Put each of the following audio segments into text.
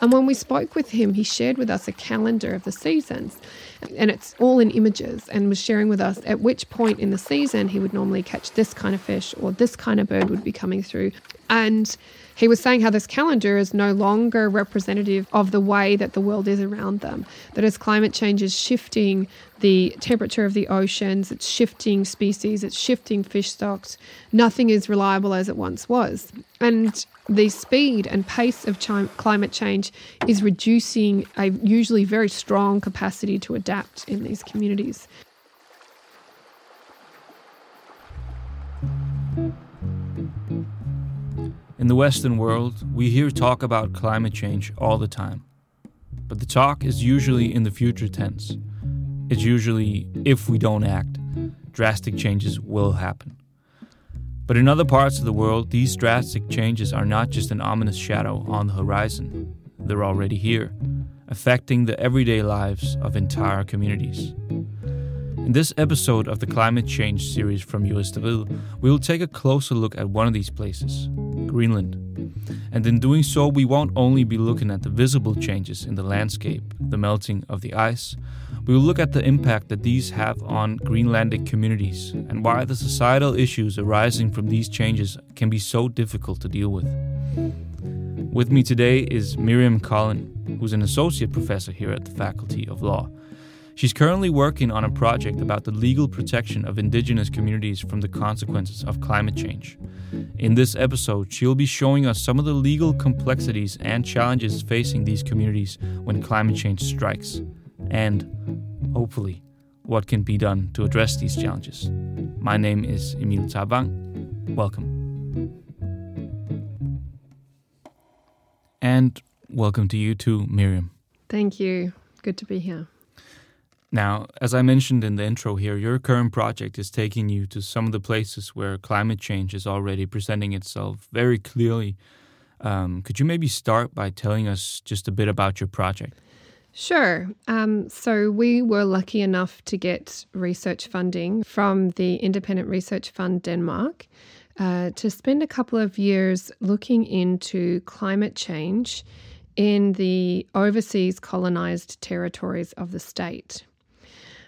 And when we spoke with him, he shared with us a calendar of the seasons. And it's all in images and was sharing with us at which point in the season he would normally catch this kind of fish or this kind of bird would be coming through. And he was saying how this calendar is no longer representative of the way that the world is around them. That as climate change is shifting the temperature of the oceans, it's shifting species, it's shifting fish stocks, nothing is reliable as it once was. And the speed and pace of climate change is reducing a usually very strong capacity to adapt in these communities. In the Western world, we hear talk about climate change all the time. But the talk is usually in the future tense. It's usually, if we don't act, drastic changes will happen. But in other parts of the world, these drastic changes are not just an ominous shadow on the horizon, they're already here, affecting the everyday lives of entire communities. In this episode of the Climate Change series from Juristeriet, we will take a closer look at one of these places, Greenland. And in doing so, we won't only be looking at the visible changes in the landscape, the melting of the ice, we will look at the impact that these have on Greenlandic communities and why the societal issues arising from these changes can be so difficult to deal with. With me today is Miriam Cullen, who's an associate professor here at the Faculty of Law. She's currently working on a project about the legal protection of indigenous communities from the consequences of climate change. In this episode, she'll be showing us some of the legal complexities and challenges facing these communities when climate change strikes, and, hopefully, what can be done to address these challenges. My name is Emil Tabang. Welcome. And welcome to you too, Miriam. Thank you. Good to be here. Now, as I mentioned in the intro here, your current project is taking you to some of the places where climate change is already presenting itself very clearly. Um, could you maybe start by telling us just a bit about your project? Sure. Um, so we were lucky enough to get research funding from the Independent Research Fund Denmark uh, to spend a couple of years looking into climate change in the overseas colonized territories of the state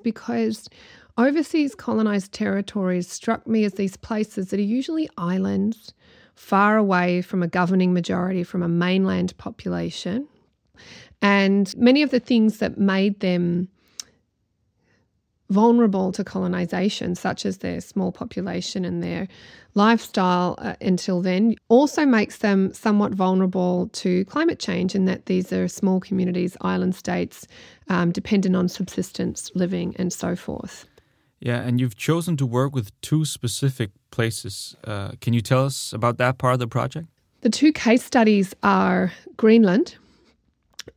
because overseas colonized territories struck me as these places that are usually islands far away from a governing majority, from a mainland population. And many of the things that made them vulnerable to colonization, such as their small population and their lifestyle uh, until then, also makes them somewhat vulnerable to climate change in that these are small communities, island states, um, dependent on subsistence living and so forth. Yeah, and you've chosen to work with two specific places. Uh, can you tell us about that part of the project? The two case studies are Greenland,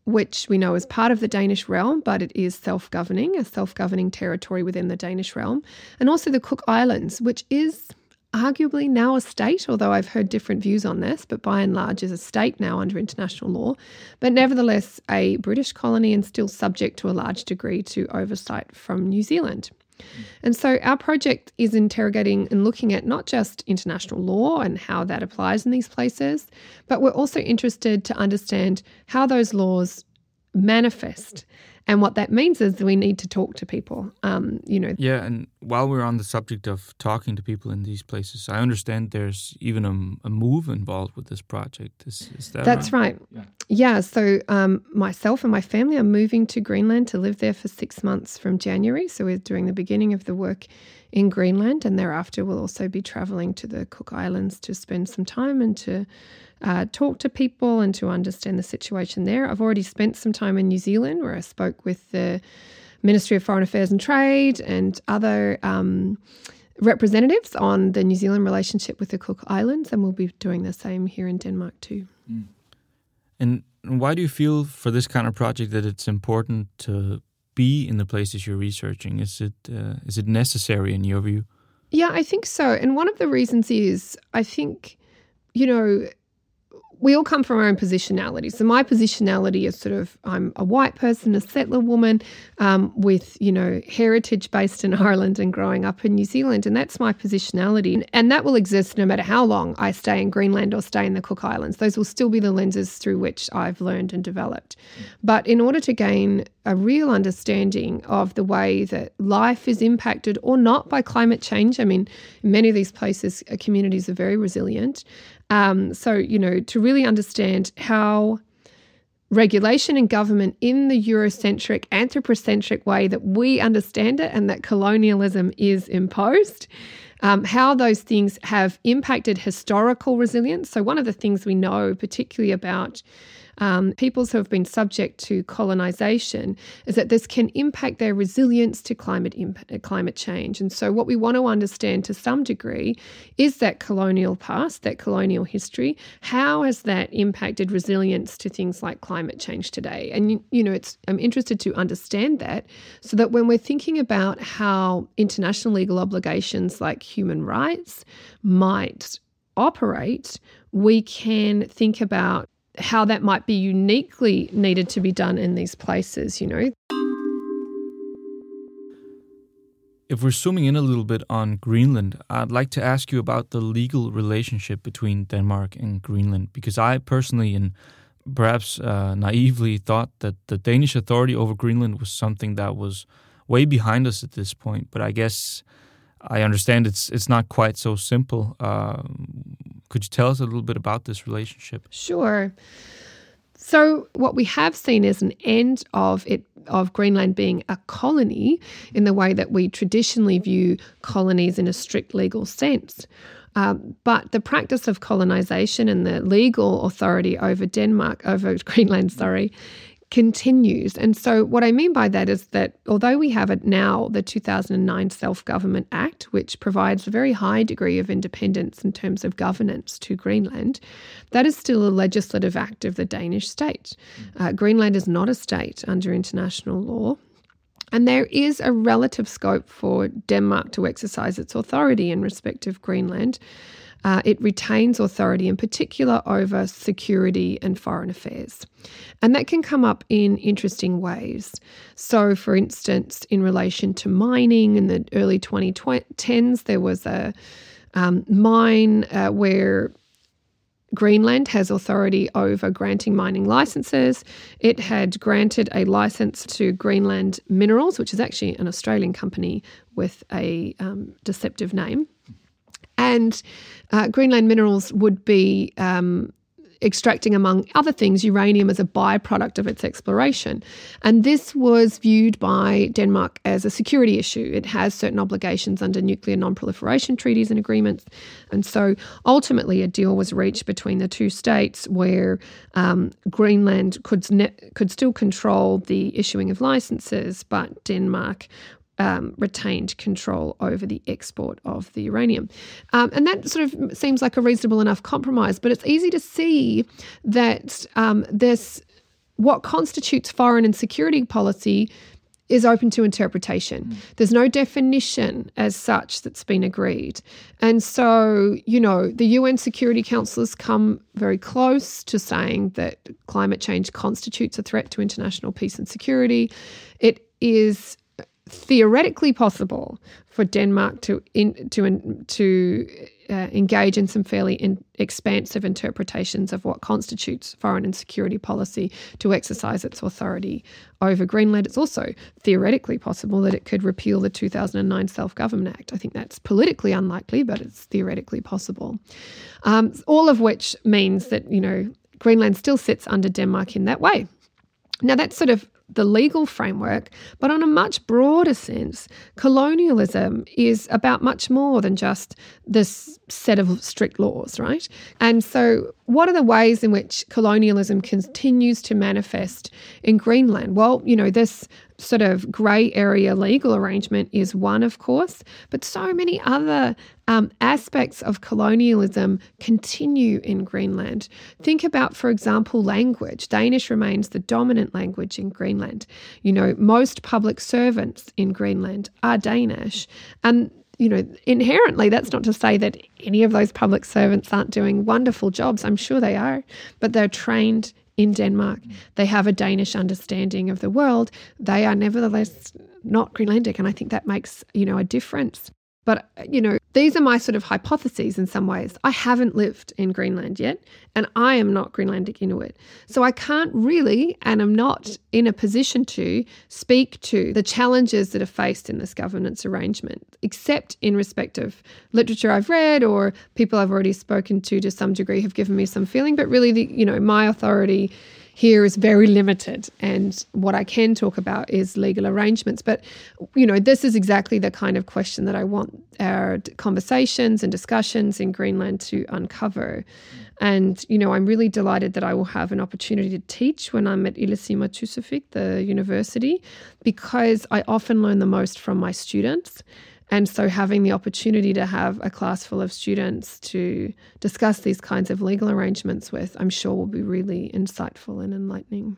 which we know is part of the Danish realm, but it is self governing, a self governing territory within the Danish realm, and also the Cook Islands, which is arguably now a state, although I've heard different views on this, but by and large is a state now under international law, but nevertheless a British colony and still subject to a large degree to oversight from New Zealand. And so our project is interrogating and looking at not just international law and how that applies in these places, but we're also interested to understand how those laws manifest and what that means is we need to talk to people. Um, you know. Yeah, and while we're on the subject of talking to people in these places, I understand there's even a, a move involved with this project. Is, is that That's right? right. Yeah. yeah so um, myself and my family are moving to Greenland to live there for six months from January. So we're doing the beginning of the work in Greenland, and thereafter we'll also be traveling to the Cook Islands to spend some time and to uh, talk to people and to understand the situation there. I've already spent some time in New Zealand where I spoke with the Ministry of Foreign Affairs and Trade and other um, representatives on the New Zealand relationship with the Cook Islands, and we'll be doing the same here in Denmark too. Mm. And why do you feel for this kind of project that it's important to be in the places you're researching? Is it uh, is it necessary in your view? Yeah, I think so. And one of the reasons is I think, you know, we all come from our own positionality. So my positionality is sort of I'm a white person, a settler woman, um, with you know heritage based in Ireland and growing up in New Zealand, and that's my positionality, and that will exist no matter how long I stay in Greenland or stay in the Cook Islands. Those will still be the lenses through which I've learned and developed. But in order to gain a real understanding of the way that life is impacted or not by climate change, I mean, many of these places, uh, communities are very resilient. Um, so, you know, to really understand how regulation and government in the Eurocentric, anthropocentric way that we understand it and that colonialism is imposed. Um, how those things have impacted historical resilience. So, one of the things we know, particularly about um, peoples who have been subject to colonization is that this can impact their resilience to climate imp- uh, climate change. And so, what we want to understand to some degree is that colonial past, that colonial history. How has that impacted resilience to things like climate change today? And you know, it's I'm interested to understand that so that when we're thinking about how international legal obligations like human rights might operate, we can think about how that might be uniquely needed to be done in these places, you know. If we're zooming in a little bit on Greenland, I'd like to ask you about the legal relationship between Denmark and Greenland, because I personally and perhaps uh, naively thought that the Danish authority over Greenland was something that was way behind us at this point. But I guess I understand it's it's not quite so simple. Uh, could you tell us a little bit about this relationship? Sure. So what we have seen is an end of it of Greenland being a colony in the way that we traditionally view colonies in a strict legal sense. Um, but the practice of colonization and the legal authority over Denmark, over Greenland, sorry, continues. And so, what I mean by that is that although we have it now, the 2009 Self Government Act, which provides a very high degree of independence in terms of governance to Greenland, that is still a legislative act of the Danish state. Uh, Greenland is not a state under international law. And there is a relative scope for Denmark to exercise its authority in respect of Greenland. Uh, it retains authority in particular over security and foreign affairs. And that can come up in interesting ways. So, for instance, in relation to mining in the early 2010s, there was a um, mine uh, where Greenland has authority over granting mining licenses. It had granted a license to Greenland Minerals, which is actually an Australian company with a um, deceptive name. And uh, Greenland Minerals would be um, extracting, among other things, uranium as a byproduct of its exploration. And this was viewed by Denmark as a security issue. It has certain obligations under nuclear non proliferation treaties and agreements. And so ultimately, a deal was reached between the two states where um, Greenland could, ne- could still control the issuing of licenses, but Denmark um, retained control over the export of the uranium. Um, and that sort of seems like a reasonable enough compromise, but it's easy to see that um, this, what constitutes foreign and security policy is open to interpretation. Mm. There's no definition as such that's been agreed. And so, you know, the UN Security Council has come very close to saying that climate change constitutes a threat to international peace and security. It is theoretically possible for Denmark to in, to to uh, engage in some fairly in, expansive interpretations of what constitutes foreign and security policy to exercise its authority over Greenland. It's also theoretically possible that it could repeal the 2009 Self Government Act. I think that's politically unlikely, but it's theoretically possible. Um, all of which means that you know Greenland still sits under Denmark in that way. Now that's sort of the legal framework, but on a much broader sense, colonialism is about much more than just this set of strict laws, right? And so, what are the ways in which colonialism continues to manifest in Greenland? Well, you know, this sort of grey area legal arrangement is one, of course, but so many other um, aspects of colonialism continue in Greenland. Think about, for example, language. Danish remains the dominant language in Greenland. You know, most public servants in Greenland are Danish. And you know, inherently, that's not to say that any of those public servants aren't doing wonderful jobs. I'm sure they are, but they're trained in Denmark. Mm. They have a Danish understanding of the world. They are nevertheless not Greenlandic, and I think that makes you know a difference. But, you know, these are my sort of hypotheses in some ways. I haven't lived in Greenland yet, and I am not Greenlandic Inuit. So I can't really, and I'm not in a position to, speak to the challenges that are faced in this governance arrangement, except in respect of literature I've read or people I've already spoken to to some degree have given me some feeling. But really, the, you know, my authority here is very limited. And what I can talk about is legal arrangements. But, you know, this is exactly the kind of question that I want our conversations and discussions in Greenland to uncover. And, you know, I'm really delighted that I will have an opportunity to teach when I'm at Ilisimatusarfik, the university, because I often learn the most from my students. And so, having the opportunity to have a class full of students to discuss these kinds of legal arrangements with, I'm sure will be really insightful and enlightening.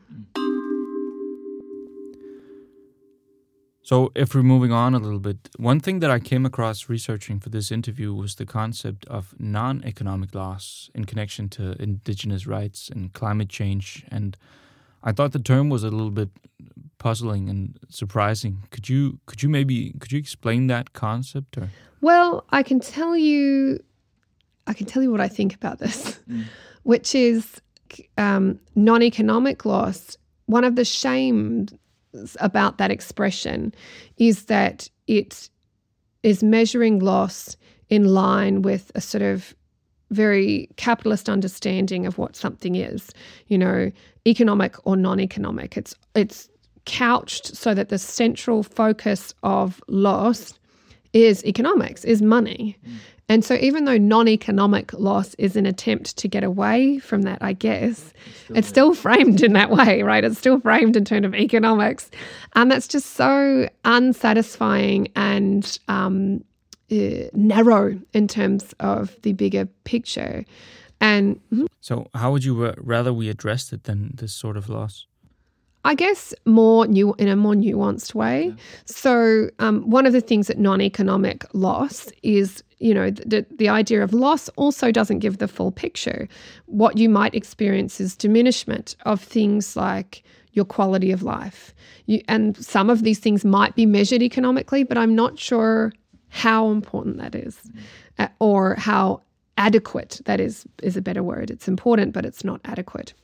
So, if we're moving on a little bit, one thing that I came across researching for this interview was the concept of non economic loss in connection to indigenous rights and climate change. And I thought the term was a little bit puzzling and surprising. Could you could you maybe could you explain that concept or? Well, I can tell you, I can tell you what I think about this, mm. which is um, non-economic loss. One of the shames about that expression is that it is measuring loss in line with a sort of very capitalist understanding of what something is, you know, economic or non-economic. It's it's couched so that the central focus of loss is economics, is money. Mm. And so, even though non economic loss is an attempt to get away from that, I guess, it's still, it's still framed in that way, right? It's still framed in terms of economics. And that's just so unsatisfying and um, uh, narrow in terms of the bigger picture. And mm-hmm. so, how would you rather we addressed it than this sort of loss? I guess more new in a more nuanced way. Yeah. So um, one of the things that non-economic loss is, you know, the, the idea of loss also doesn't give the full picture. What you might experience is diminishment of things like your quality of life. You, and some of these things might be measured economically, but I'm not sure how important that is, mm. uh, or how adequate that is is a better word. It's important, but it's not adequate.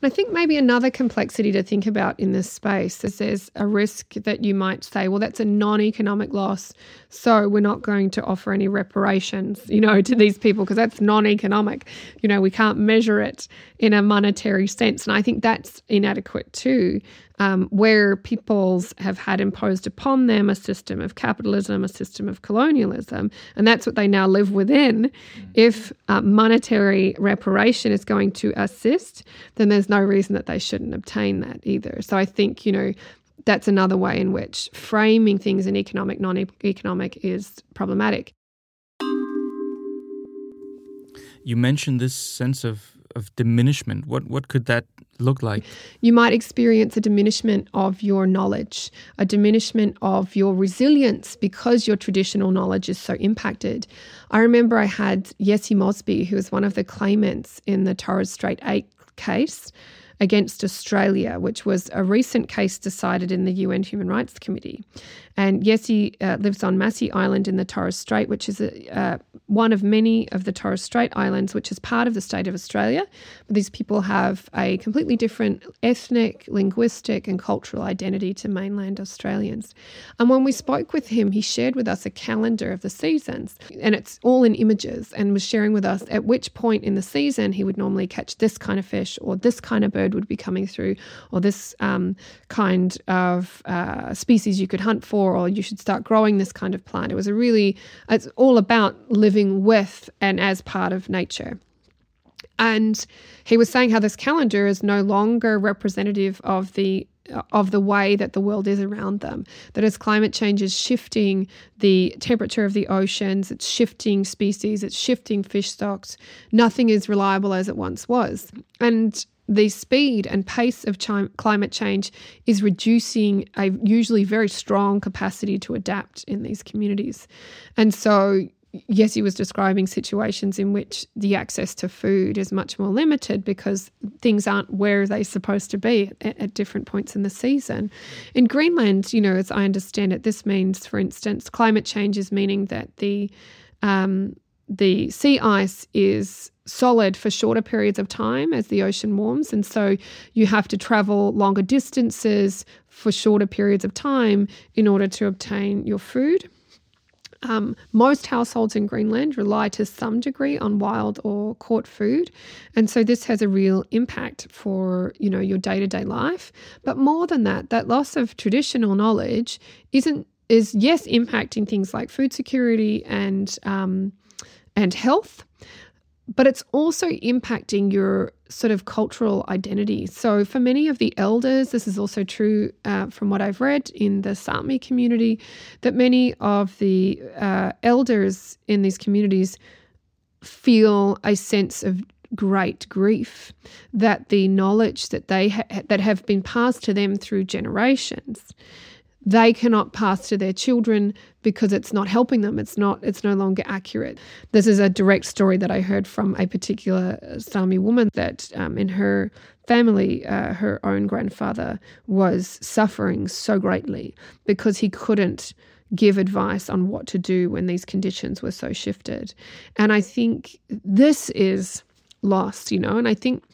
I think maybe another complexity to think about in this space is there's a risk that you might say, well, that's a non economic loss. So we're not going to offer any reparations, you know, to these people because that's non economic. You know, we can't measure it in a monetary sense. And I think that's inadequate too um, where peoples have had imposed upon them a system of capitalism, a system of colonialism, and that's what they now live within. Mm-hmm. If uh, monetary reparation is going to assist, then there's no reason that they shouldn't obtain that either. So I think, you know, that's another way in which framing things in economic, non economic is problematic. You mentioned this sense of of diminishment. What what could that look like? You might experience a diminishment of your knowledge, a diminishment of your resilience because your traditional knowledge is so impacted. I remember I had Jessie Mosby, who was one of the claimants in the Torres Strait 8 case against Australia, which was a recent case decided in the UN Human Rights Committee. And Jessie uh, lives on Masig Island in the Torres Strait, which is a, uh, one of many of the Torres Strait Islands, which is part of the state of Australia. But these people have a completely different ethnic, linguistic, and cultural identity to mainland Australians. And when we spoke with him, he shared with us a calendar of the seasons, and it's all in images, and was sharing with us at which point in the season he would normally catch this kind of fish, or this kind of bird would be coming through, or this um, kind of uh, species you could hunt for or you should start growing this kind of plant. It was a really, it's all about living with and as part of nature. And he was saying how this calendar is no longer representative of the of the way that the world is around them. That as climate change is shifting the temperature of the oceans, it's shifting species, it's shifting fish stocks, nothing is reliable as it once was. And the speed and pace of chi- climate change is reducing a usually very strong capacity to adapt in these communities. And so, yes, he was describing situations in which the access to food is much more limited because things aren't where they're supposed to be at, at different points in the season. In Greenland, you know, as I understand it, this means, for instance, climate change is meaning that the um, the sea ice is solid for shorter periods of time as the ocean warms. And so you have to travel longer distances for shorter periods of time in order to obtain your food. Um, most households in Greenland rely to some degree on wild or caught food, and so this has a real impact for you know your day to day life. But more than that, that loss of traditional knowledge isn't is yes impacting things like food security and um, and health, but it's also impacting your sort of cultural identity. So, for many of the elders, this is also true uh, from what I've read in the Sami community, that many of the uh, elders in these communities feel a sense of great grief that the knowledge that they ha- that have been passed to them through generations they cannot pass to their children because it's not helping them. It's not it's no longer accurate. This is a direct story that i heard from a particular sami woman that um, in her family uh, her own grandfather was suffering so greatly because he couldn't give advice on what to do when these conditions were so shifted. And i think this is lost you know and i think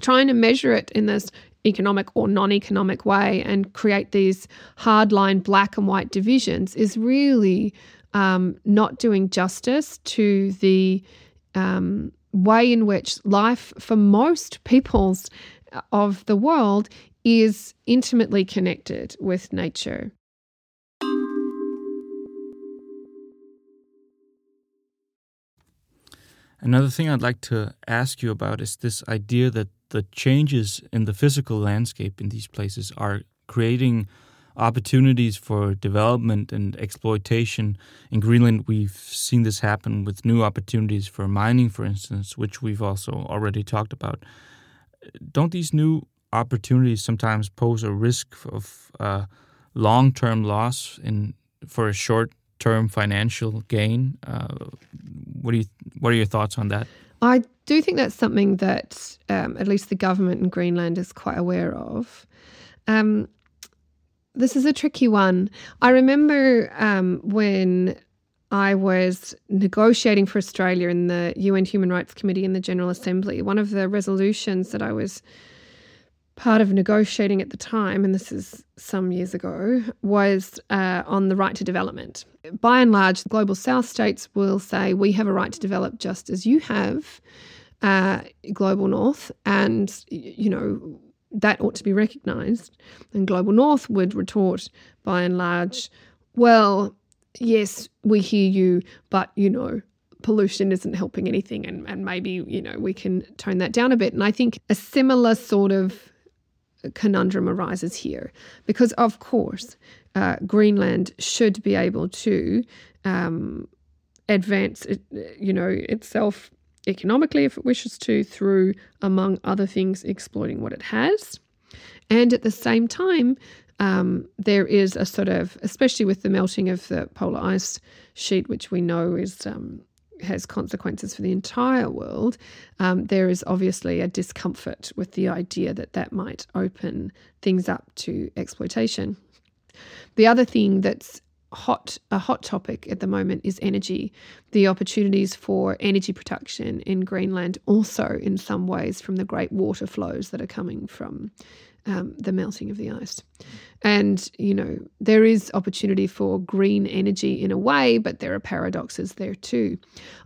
trying to measure it in this economic or non economic way and create these hardline black and white divisions is really um, not doing justice to the um, way in which life for most peoples of the world is intimately connected with nature. Another thing I'd like to ask you about is this idea that the changes in the physical landscape in these places are creating opportunities for development and exploitation. In Greenland, we've seen this happen with new opportunities for mining, for instance, which we've also already talked about. Don't these new opportunities sometimes pose a risk of uh, long-term loss in for a short-term financial gain? Uh, what do you? What are your thoughts on that? I do think that's something that um, at least the government in Greenland is quite aware of. Um, this is a tricky one. I remember um, when I was negotiating for Australia in the UN Human Rights Committee in the General Assembly, one of the resolutions that I was part of negotiating at the time, and this is some years ago, was uh, on the right to development. By and large, the global south states will say we have a right to develop just as you have, uh, global north, and you know that ought to be recognised. And global north would retort, by and large, well, yes, we hear you, but you know, pollution isn't helping anything and, and maybe you know we can tone that down a bit and i think a similar sort of conundrum arises here because, of course, uh, Greenland should be able to um, advance, it, you know, itself economically if it wishes to through, among other things, exploiting what it has, and at the same time. Um, there is a sort of, especially with the melting of the polar ice sheet, which we know is um, has consequences for the entire world, um, there is obviously a discomfort with the idea that that might open things up to exploitation. The other thing that's hot a hot topic at the moment is energy the opportunities for energy production in greenland also in some ways from the great water flows that are coming from um, the melting of the ice. And, you know, there is opportunity for green energy in a way, but there are paradoxes there too.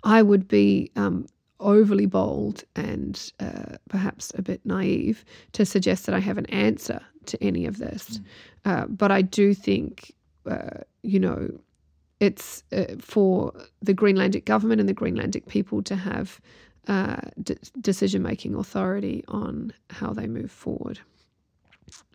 I would be um, overly bold and uh, perhaps a bit naive to suggest that I have an answer to any of this. Mm. Uh, but I do think, uh, you know, it's uh, for the Greenlandic government and the Greenlandic people to have uh, d- decision making authority on how they move forward.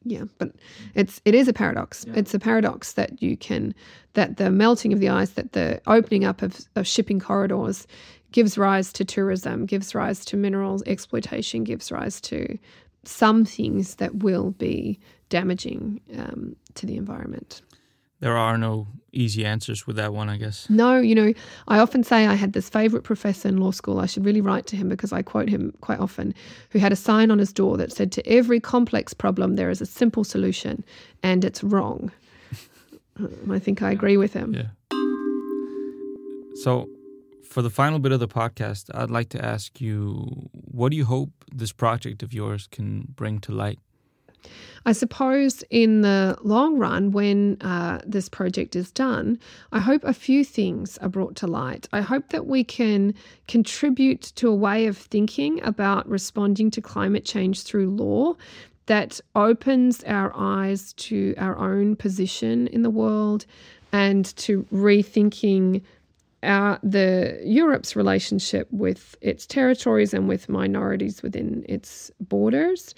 Yeah, but it's it is a paradox. Yeah. It's a paradox that you can that the melting of the ice, that the opening up of, of shipping corridors gives rise to tourism, gives rise to minerals exploitation, gives rise to some things that will be damaging um, to the environment. There are no easy answers with that one, I guess. No, you know, I often say I had this favorite professor in law school. I should really write to him because I quote him quite often, who had a sign on his door that said, To every complex problem, there is a simple solution, and it's wrong. I think I agree with him. Yeah. So, for the final bit of the podcast, I'd like to ask you what do you hope this project of yours can bring to light? I suppose in the long run, when uh, this project is done, I hope a few things are brought to light. I hope that we can contribute to a way of thinking about responding to climate change through law that opens our eyes to our own position in the world and to rethinking our, the Europe's relationship with its territories and with minorities within its borders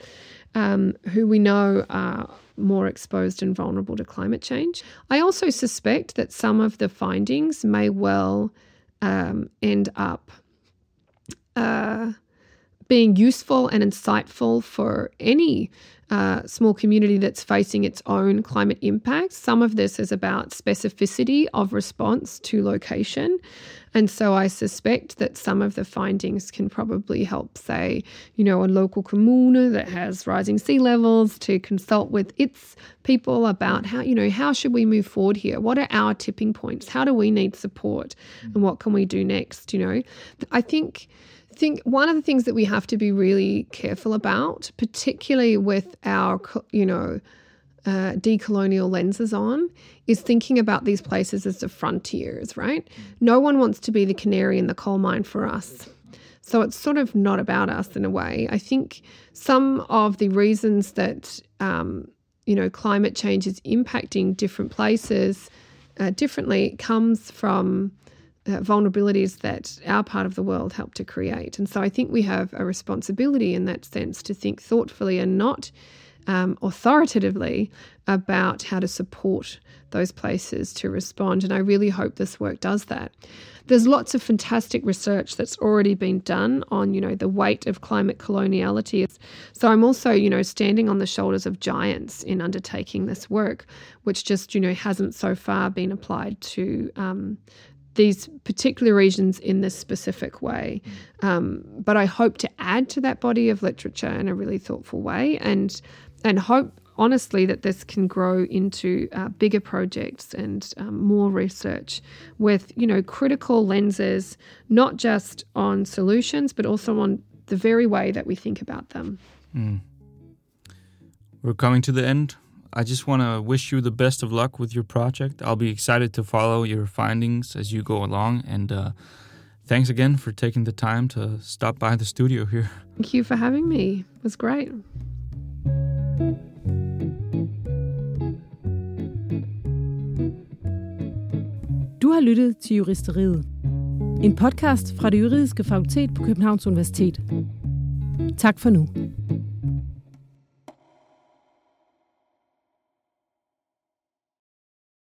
um, who we know are more exposed and vulnerable to climate change. I also suspect that some of the findings may well um, end up uh, being useful and insightful for any uh, small community that's facing its own climate impacts. Some of this is about specificity of response to location. And so I suspect that some of the findings can probably help, say, you know, a local commune that has rising sea levels to consult with its people about how, you know, how should we move forward here? What are our tipping points? How do we need support? Mm. And what can we do next? You know, I think think one of the things that we have to be really careful about, particularly with our, you know, uh, decolonial lenses on, is thinking about these places as the frontiers, right? No one wants to be the canary in the coal mine for us. So it's sort of not about us in a way. I think some of the reasons that, um, you know, climate change is impacting different places uh, differently comes from uh, vulnerabilities that our part of the world helped to create. And so I think we have a responsibility in that sense to think thoughtfully and not um, authoritatively about how to support those places to respond. And I really hope this work does that. There's lots of fantastic research that's already been done on, you know, the weight of climate coloniality. So I'm also, you know, standing on the shoulders of giants in undertaking this work, which just, you know, hasn't so far been applied to um, these particular regions in this specific way. Um, but I hope to add to that body of literature in a really thoughtful way and and hope honestly that this can grow into uh, bigger projects and um, more research with you know critical lenses not just on solutions but also on the very way that we think about them mm. we're coming to the end I just want to wish you the best of luck with your project. I'll be excited to follow your findings as you go along. And uh, thanks again for taking the time to stop by the studio here. Thank you for having me. It was great. Du har lyttet til Juristeriet. En podcast fra det juridiske fakultet på Københavns Universitet. Tak for nu.